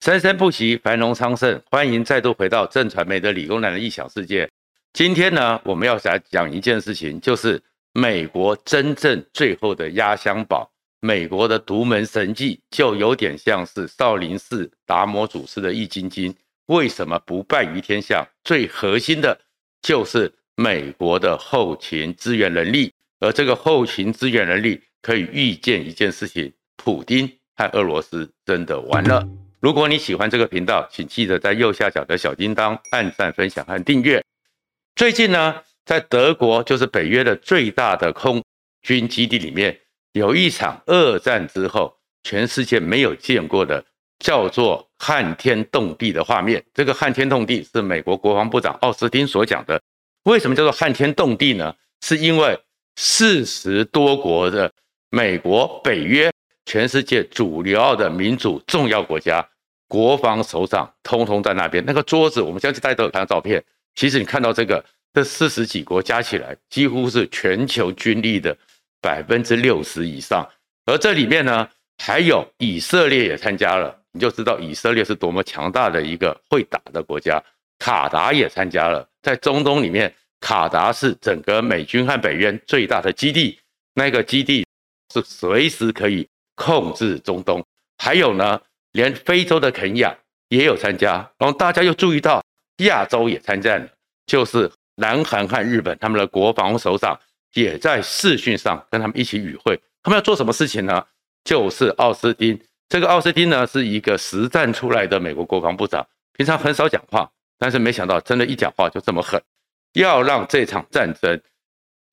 生生不息，繁荣昌盛。欢迎再度回到正传媒的理工男的异想世界。今天呢，我们要来讲一件事情，就是美国真正最后的压箱宝，美国的独门神技，就有点像是少林寺达摩祖师的易筋经。为什么不败于天下？最核心的就是美国的后勤资源能力，而这个后勤资源能力可以预见一件事情：普丁和俄罗斯真的完了。如果你喜欢这个频道，请记得在右下角的小叮当按赞、分享和订阅。最近呢，在德国，就是北约的最大的空军基地里面，有一场二战之后全世界没有见过的，叫做撼天动地的画面。这个撼天动地是美国国防部长奥斯汀所讲的。为什么叫做撼天动地呢？是因为四十多国的美国北约。全世界主流的民主重要国家，国防首长通通在那边。那个桌子，我们相信大家都有看到照片。其实你看到这个，这四十几国加起来，几乎是全球军力的百分之六十以上。而这里面呢，还有以色列也参加了，你就知道以色列是多么强大的一个会打的国家。卡达也参加了，在中东里面，卡达是整个美军和北约最大的基地，那个基地是随时可以。控制中东，还有呢，连非洲的肯亚也有参加，然后大家又注意到亚洲也参战了，就是南韩和日本，他们的国防首长也在视讯上跟他们一起与会。他们要做什么事情呢？就是奥斯汀，这个奥斯汀呢是一个实战出来的美国国防部长，平常很少讲话，但是没想到真的一讲话就这么狠，要让这场战争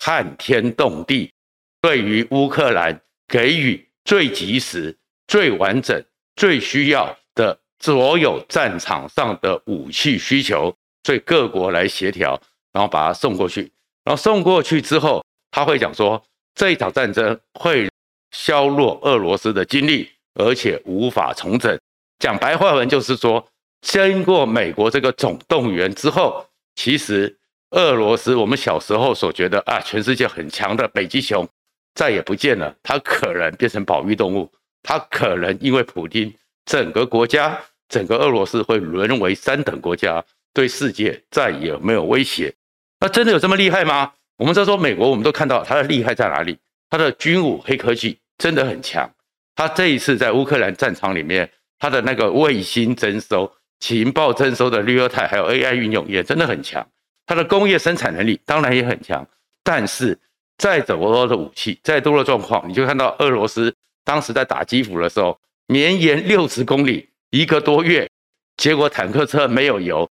撼天动地，对于乌克兰给予。最及时、最完整、最需要的所有战场上的武器需求，所以各国来协调，然后把它送过去。然后送过去之后，他会讲说，这一场战争会削弱俄罗斯的军力，而且无法重整。讲白话文就是说，经过美国这个总动员之后，其实俄罗斯我们小时候所觉得啊，全世界很强的北极熊。再也不见了，它可能变成保育动物，他可能因为普京，整个国家，整个俄罗斯会沦为三等国家，对世界再也没有威胁。那真的有这么厉害吗？我们在说美国，我们都看到它的厉害在哪里，它的军武黑科技真的很强。它这一次在乌克兰战场里面，它的那个卫星征收、情报征收的 real time，还有 AI 运用也真的很强。它的工业生产能力当然也很强，但是。再怎么多的武器，再多的状况，你就看到俄罗斯当时在打基辅的时候，绵延六十公里，一个多月，结果坦克车没有油，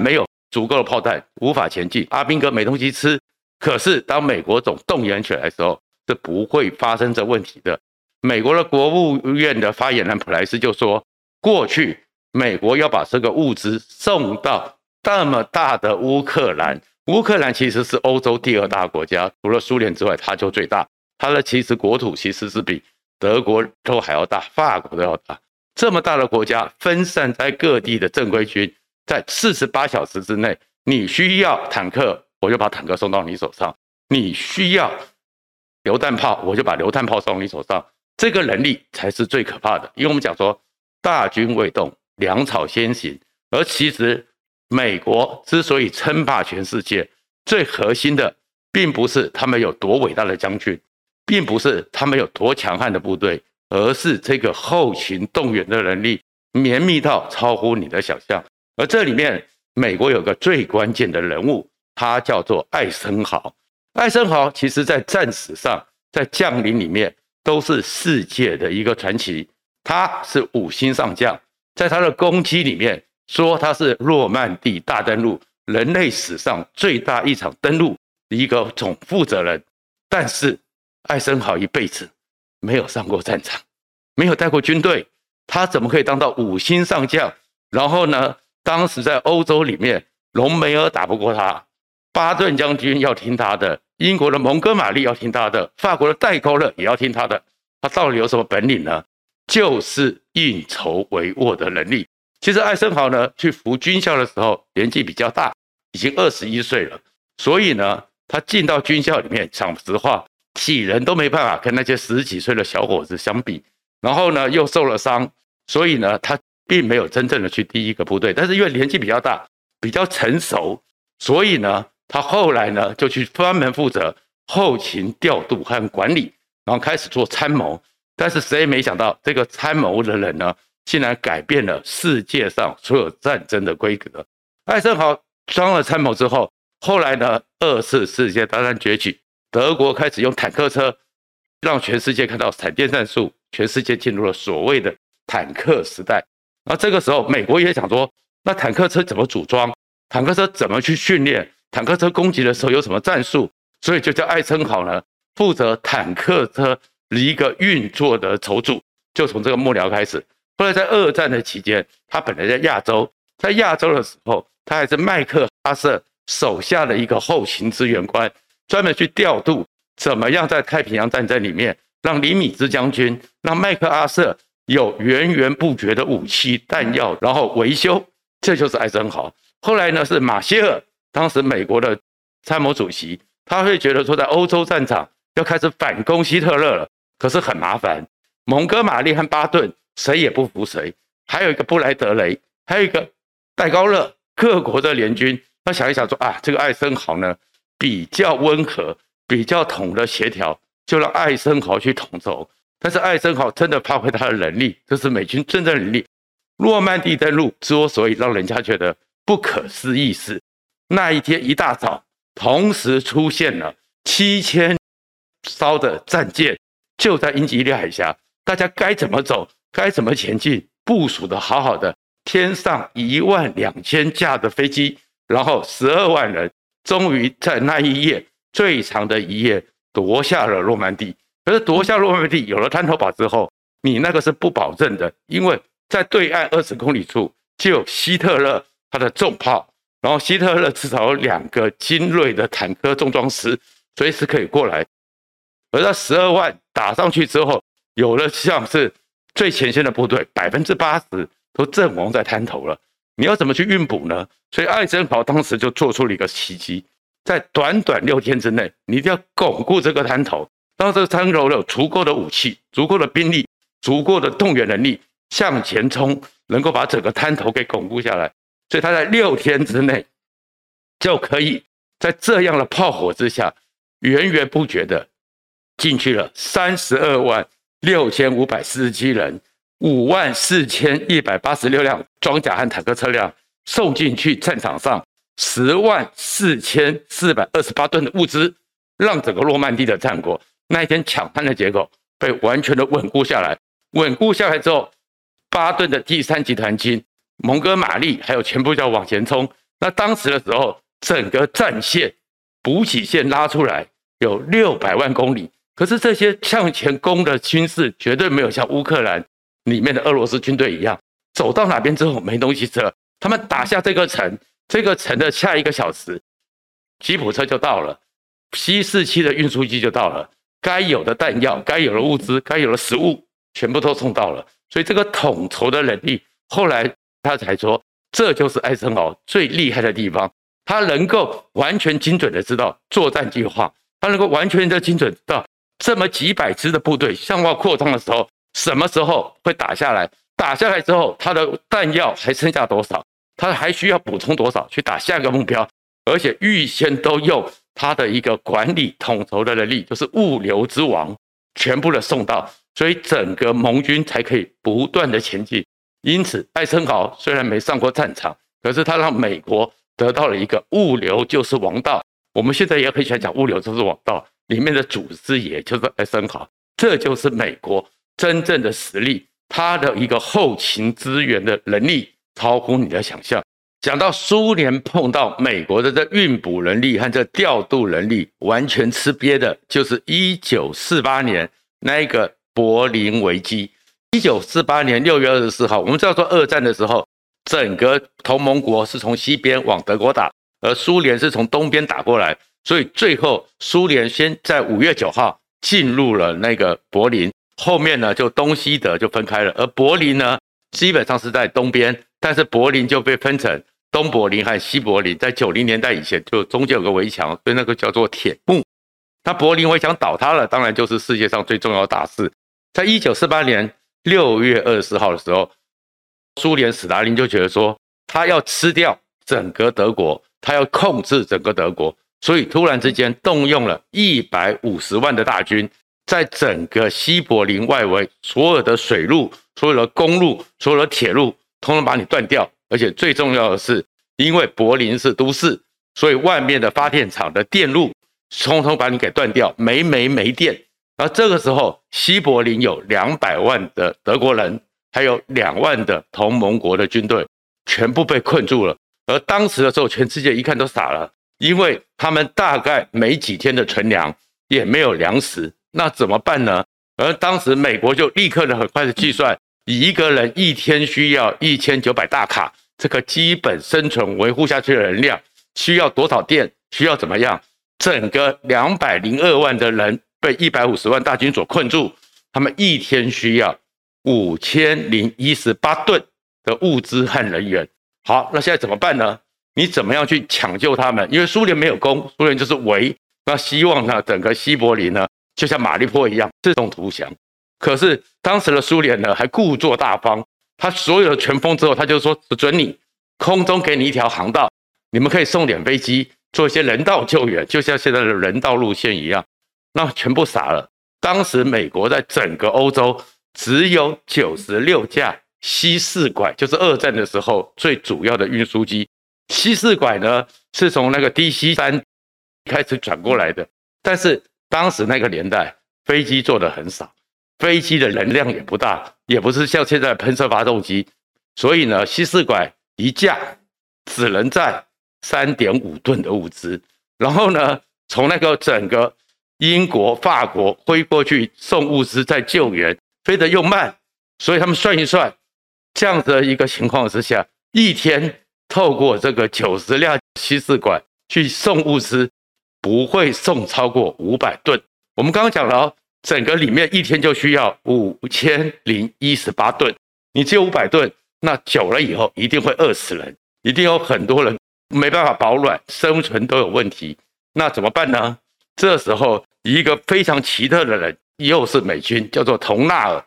没有足够的炮弹，无法前进，阿兵哥没东西吃。可是当美国总动员起来的时候，是不会发生这问题的。美国的国务院的发言人普莱斯就说，过去美国要把这个物资送到这么大的乌克兰。乌克兰其实是欧洲第二大国家，除了苏联之外，它就最大。它的其实国土其实是比德国都还要大，法国都要大。这么大的国家，分散在各地的正规军，在四十八小时之内，你需要坦克，我就把坦克送到你手上；你需要榴弹炮，我就把榴弹炮送到你手上。这个能力才是最可怕的，因为我们讲说大军未动，粮草先行，而其实。美国之所以称霸全世界，最核心的并不是他们有多伟大的将军，并不是他们有多强悍的部队，而是这个后勤动员的能力绵密到超乎你的想象。而这里面，美国有个最关键的人物，他叫做艾森豪。艾森豪其实在战史上，在将领里面都是世界的一个传奇。他是五星上将，在他的攻击里面。说他是诺曼底大登陆，人类史上最大一场登陆的一个总负责人，但是艾森豪一辈子没有上过战场，没有带过军队，他怎么可以当到五星上将？然后呢，当时在欧洲里面，隆美尔打不过他，巴顿将军要听他的，英国的蒙哥马利要听他的，法国的戴高乐也要听他的，他到底有什么本领呢？就是运筹帷幄的能力。其实艾森豪呢，去服军校的时候年纪比较大，已经二十一岁了，所以呢，他进到军校里面，讲实话，体人都没办法跟那些十几岁的小伙子相比。然后呢，又受了伤，所以呢，他并没有真正的去第一个部队，但是因为年纪比较大，比较成熟，所以呢，他后来呢就去专门负责后勤调度和管理，然后开始做参谋。但是谁也没想到，这个参谋的人呢，竟然改变了世界上所有战争的规格。艾森豪当了参谋之后，后来呢，二次世界大战崛起，德国开始用坦克车，让全世界看到闪电战术，全世界进入了所谓的坦克时代。然后这个时候，美国也想说，那坦克车怎么组装？坦克车怎么去训练？坦克车攻击的时候有什么战术？所以就叫艾森豪呢，负责坦克车一个运作的筹组，就从这个幕僚开始。后来在二战的期间，他本来在亚洲，在亚洲的时候，他还是麦克阿瑟手下的一个后勤支援官，专门去调度怎么样在太平洋战争里面让李米兹将军、让麦克阿瑟有源源不绝的武器弹药，然后维修，这就是艾森豪。后来呢，是马歇尔，当时美国的参谋主席，他会觉得说，在欧洲战场要开始反攻希特勒了，可是很麻烦，蒙哥马利和巴顿。谁也不服谁，还有一个布莱德雷，还有一个戴高乐，各国的联军。他想一想说啊，这个艾森豪呢比较温和，比较统的协调，就让艾森豪去统筹。但是艾森豪真的发挥他的能力，这是美军真正能力。诺曼底登陆之所以让人家觉得不可思议是，那一天一大早，同时出现了七千艘的战舰，就在英吉利海峡，大家该怎么走？该怎么前进？部署的好好的，天上一万两千架的飞机，然后十二万人，终于在那一夜最长的一夜夺下了诺曼底。可是夺下诺曼底，有了滩头堡之后，你那个是不保证的，因为在对岸二十公里处就有希特勒他的重炮，然后希特勒至少有两个精锐的坦克重装师，随时可以过来。而那十二万打上去之后，有了像是。最前线的部队百分之八十都阵亡在滩头了，你要怎么去运补呢？所以艾森豪当时就做出了一个奇迹，在短短六天之内，你一定要巩固这个滩头，让这个滩头有足够的武器、足够的兵力、足够的动员能力向前冲，能够把整个滩头给巩固下来。所以他在六天之内就可以在这样的炮火之下，源源不绝的进去了三十二万。六千五百四十七人，五万四千一百八十六辆装甲和坦克车辆送进去战场上，十万四千四百二十八吨的物资，让整个诺曼底的战果那一天抢滩的结果被完全的稳固下来。稳固下来之后，巴顿的第三集团军、蒙哥马利还有全部要往前冲。那当时的时候，整个战线补给线拉出来有六百万公里。可是这些向前攻的军事绝对没有像乌克兰里面的俄罗斯军队一样，走到哪边之后没东西吃了，他们打下这个城，这个城的下一个小时，吉普车就到了，C-47 的运输机就到了，该有的弹药、该有的物资、该有的食物全部都送到了。所以这个统筹的能力，后来他才说，这就是艾森豪最厉害的地方，他能够完全精准的知道作战计划，他能够完全的精准知道。这么几百支的部队向外扩张的时候，什么时候会打下来？打下来之后，他的弹药还剩下多少？他还需要补充多少去打下一个目标？而且预先都用他的一个管理统筹的能力，就是物流之王，全部的送到，所以整个盟军才可以不断的前进。因此，艾森豪虽然没上过战场，可是他让美国得到了一个物流就是王道。我们现在也很喜欢讲物流就是王道。里面的祖师爷就是艾森豪，这就是美国真正的实力，他的一个后勤资源的能力超乎你的想象。讲到苏联碰到美国的这运补能力和这调度能力完全吃瘪的，就是一九四八年那个柏林危机。一九四八年六月二十四号，我们知道说二战的时候，整个同盟国是从西边往德国打，而苏联是从东边打过来。所以最后，苏联先在五月九号进入了那个柏林，后面呢就东西德就分开了。而柏林呢，基本上是在东边，但是柏林就被分成东柏林和西柏林。在九零年代以前，就中间有个围墙，所以那个叫做铁幕。那柏林围墙倒塌了，当然就是世界上最重要的大事。在一九四八年六月二十四号的时候，苏联史达林就觉得说，他要吃掉整个德国，他要控制整个德国，所以突然之间动用了一百五十万的大军，在整个西柏林外围所有的水路、所有的公路、所有的铁路，通通把你断掉。而且最重要的是，因为柏林是都市，所以外面的发电厂的电路，通通把你给断掉，没煤没电。而这个时候，西柏林有两百万的德国人，还有两万的同盟国的军队，全部被困住了。而当时的时候，全世界一看都傻了，因为他们大概没几天的存粮，也没有粮食，那怎么办呢？而当时美国就立刻的很快的计算，一个人一天需要一千九百大卡。这个基本生存维护下去的能量需要多少电？需要怎么样？整个两百零二万的人被一百五十万大军所困住，他们一天需要五千零一十八吨的物资和人员。好，那现在怎么办呢？你怎么样去抢救他们？因为苏联没有攻，苏联就是围。那希望呢，整个西柏林呢，就像马利坡一样自动投降。可是当时的苏联呢，还故作大方。他所有的全封之后，他就说只准你空中给你一条航道，你们可以送点飞机做一些人道救援，就像现在的人道路线一样。那全部傻了。当时美国在整个欧洲只有九十六架西四拐，就是二战的时候最主要的运输机。西四拐呢是从那个 DC 三开始转过来的，但是当时那个年代飞机做的很少。飞机的能量也不大，也不是像现在喷射发动机，所以呢，西四拐一架只能载三点五吨的物资，然后呢，从那个整个英国、法国飞过去送物资、再救援，飞得又慢，所以他们算一算，这样的一个情况之下，一天透过这个九十辆西四拐去送物资，不会送超过五百吨。我们刚刚讲了。整个里面一天就需要五千零一十八吨，你只有五百吨，那久了以后一定会饿死人，一定有很多人没办法保暖，生存都有问题。那怎么办呢？这时候一个非常奇特的人，又是美军，叫做童纳尔。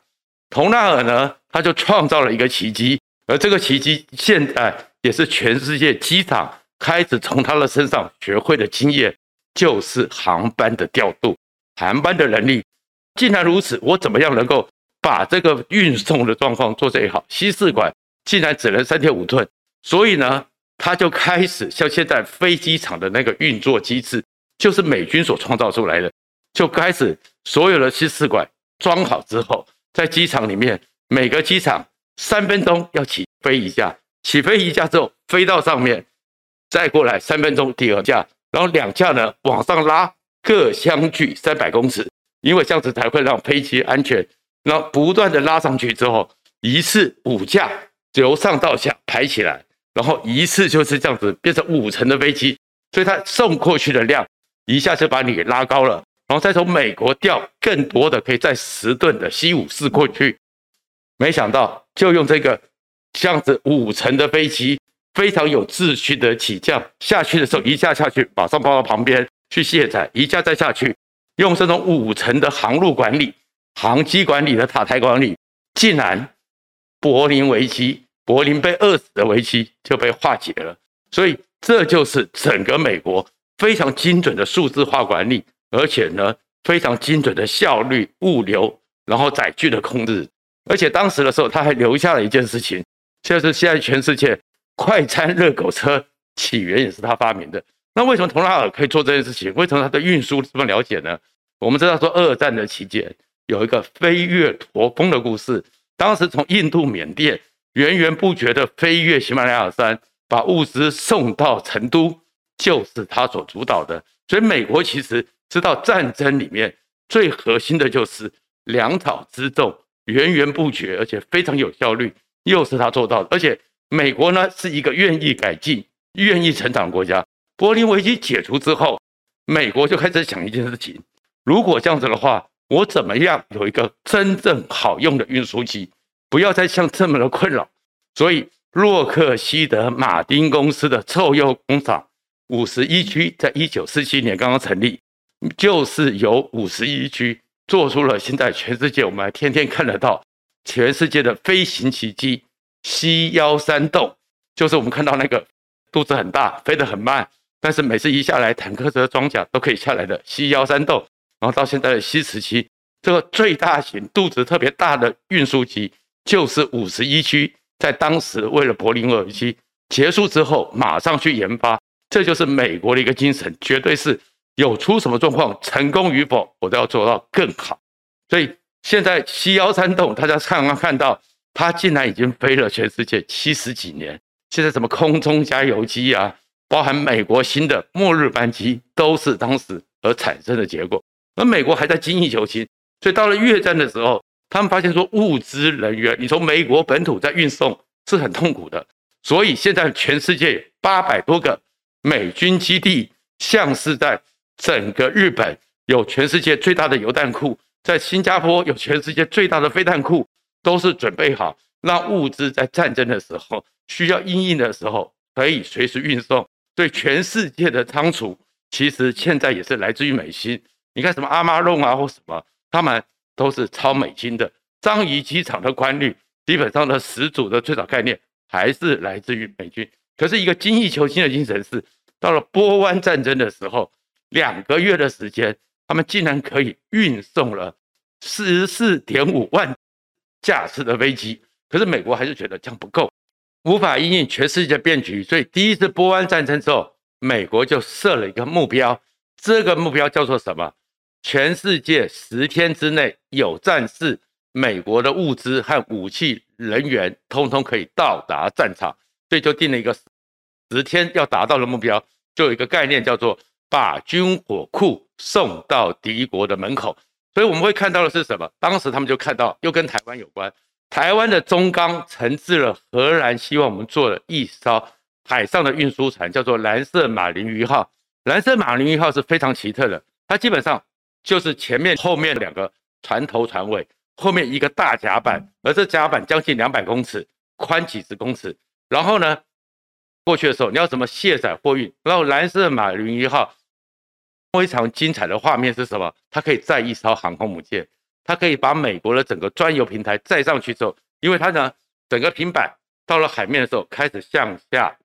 童纳尔呢，他就创造了一个奇迹，而这个奇迹现在也是全世界机场开始从他的身上学会的经验，就是航班的调度，航班的能力。既然如此，我怎么样能够把这个运送的状况做最好？西四管竟然只能三点五吨，所以呢，他就开始像现在飞机场的那个运作机制，就是美军所创造出来的，就开始所有的西四管装好之后，在机场里面每个机场三分钟要起飞一架，起飞一架之后飞到上面，再过来三分钟第二架，然后两架呢往上拉，各相距三百公尺。因为这样子才会让飞机安全，然后不断的拉上去之后，一次五架由上到下排起来，然后一次就是这样子变成五层的飞机，所以它送过去的量一下就把你给拉高了，然后再从美国调更多的可以载十吨的 C 五四过去，没想到就用这个这样子五层的飞机非常有秩序的起降，下去的时候一架下去马上跑到旁边去卸载，一架再下去。用这种五层的航路管理、航机管理的塔台管理，竟然柏林危机、柏林被饿死的危机就被化解了。所以这就是整个美国非常精准的数字化管理，而且呢非常精准的效率、物流，然后载具的控制。而且当时的时候，他还留下了一件事情，就是现在全世界快餐热狗车起源也是他发明的。那为什么童纳尔可以做这件事情？为什么他对运输这么了解呢？我们知道说二战的期间有一个飞越驼峰的故事，当时从印度、缅甸源源不绝的飞越喜马拉雅山，把物资送到成都，就是他所主导的。所以美国其实知道战争里面最核心的就是粮草辎重，源源不绝，而且非常有效率，又是他做到的。而且美国呢是一个愿意改进、愿意成长的国家。柏林危机解除之后，美国就开始想一件事情：如果这样子的话，我怎么样有一个真正好用的运输机，不要再像这么的困扰？所以，洛克希德马丁公司的臭鼬工厂五十一区，在一九四七年刚刚成立，就是由五十一区做出了现在全世界我们还天天看得到全世界的飞行奇迹 C 幺三洞，就是我们看到那个肚子很大、飞得很慢，但是每次一下来，坦克车、装甲都可以下来的 C 幺三洞。然后到现在的 C 十七，这个最大型、肚子特别大的运输机，就是五十一区，在当时为了柏林二期结束之后，马上去研发，这就是美国的一个精神，绝对是有出什么状况，成功与否，我都要做到更好。所以现在 C 幺三洞，大家刚刚看到，它竟然已经飞了全世界七十几年。现在什么空中加油机啊，包含美国新的末日班机，都是当时而产生的结果。而美国还在精益求精，所以到了越战的时候，他们发现说物资人员，你从美国本土在运送是很痛苦的。所以现在全世界八百多个美军基地，像是在整个日本有全世界最大的油弹库，在新加坡有全世界最大的飞弹库，都是准备好让物资在战争的时候需要应应的时候可以随时运送。对全世界的仓储，其实现在也是来自于美军。你看什么阿玛龙啊或什么，他们都是超美金的。樟宜机场的关率，基本上的始祖的最早概念。还是来自于美军，可是一个精益求精的精神是，到了波湾战争的时候，两个月的时间，他们竟然可以运送了十四点五万架次的危机，可是美国还是觉得这样不够，无法因应全世界变局，所以第一次波湾战争之后，美国就设了一个目标，这个目标叫做什么？全世界十天之内有战事。美国的物资和武器、人员通通可以到达战场，所以就定了一个十天要达到的目标，就有一个概念叫做把军火库送到敌国的门口。所以我们会看到的是什么？当时他们就看到又跟台湾有关，台湾的中钢承制了荷兰希望我们做的一艘海上的运输船，叫做蓝色马林鱼号。蓝色马林鱼号是非常奇特的，它基本上就是前面后面两个船头船尾。后面一个大甲板，而这甲板将近两百公尺，宽几十公尺。然后呢，过去的时候你要怎么卸载货运？然后蓝色马林鱼号非常精彩的画面是什么？它可以载一艘航空母舰，它可以把美国的整个专油平台载上去之后，因为它呢整个平板到了海面的时候开始向下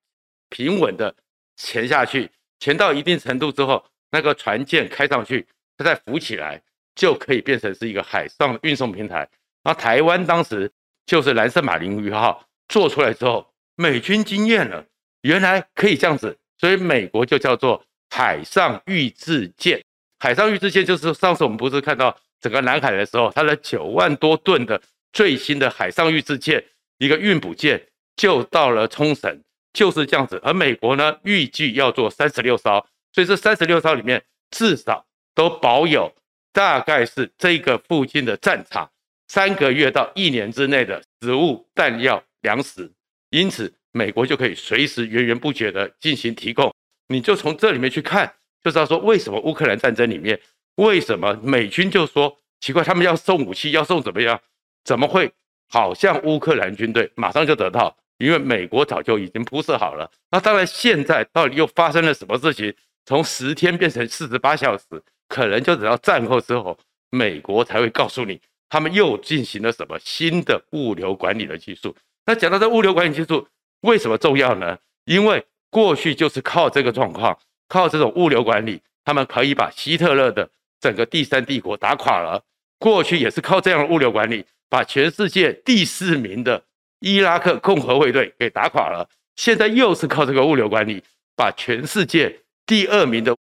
平稳的潜下去，潜到一定程度之后，那个船舰开上去，它再浮起来。就可以变成是一个海上运送平台。那台湾当时就是蓝色马林鱼号做出来之后，美军惊艳了，原来可以这样子，所以美国就叫做海上预制舰。海上预制舰就是上次我们不是看到整个南海的时候，它的九万多吨的最新的海上预制舰，一个运补舰就到了冲绳，就是这样子。而美国呢，预计要做三十六艘，所以这三十六艘里面至少都保有。大概是这个附近的战场，三个月到一年之内的食物、弹药、粮食，因此美国就可以随时源源不绝的进行提供。你就从这里面去看，就知道说为什么乌克兰战争里面，为什么美军就说奇怪，他们要送武器，要送怎么样？怎么会好像乌克兰军队马上就得到？因为美国早就已经铺设好了。那当然，现在到底又发生了什么事情？从十天变成四十八小时？可能就等到战后之后，美国才会告诉你，他们又进行了什么新的物流管理的技术。那讲到这物流管理技术为什么重要呢？因为过去就是靠这个状况，靠这种物流管理，他们可以把希特勒的整个第三帝国打垮了。过去也是靠这样的物流管理，把全世界第四名的伊拉克共和卫队给打垮了。现在又是靠这个物流管理，把全世界第二名的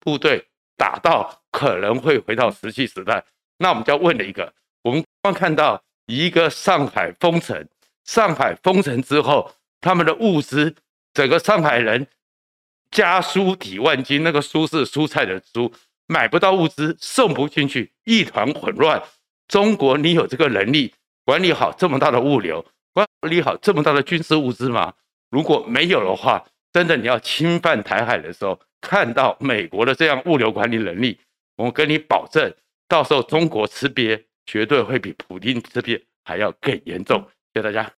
部队。打到可能会回到石器时代，那我们就要问了一个：我们刚看到一个上海封城，上海封城之后，他们的物资，整个上海人家书抵万金，那个书是蔬菜的书，买不到物资，送不进去，一团混乱。中国，你有这个能力管理好这么大的物流，管理好这么大的军事物资吗？如果没有的话，真的你要侵犯台海的时候。看到美国的这样物流管理能力，我跟你保证，到时候中国吃瘪绝对会比普丁吃瘪还要更严重。谢谢大家。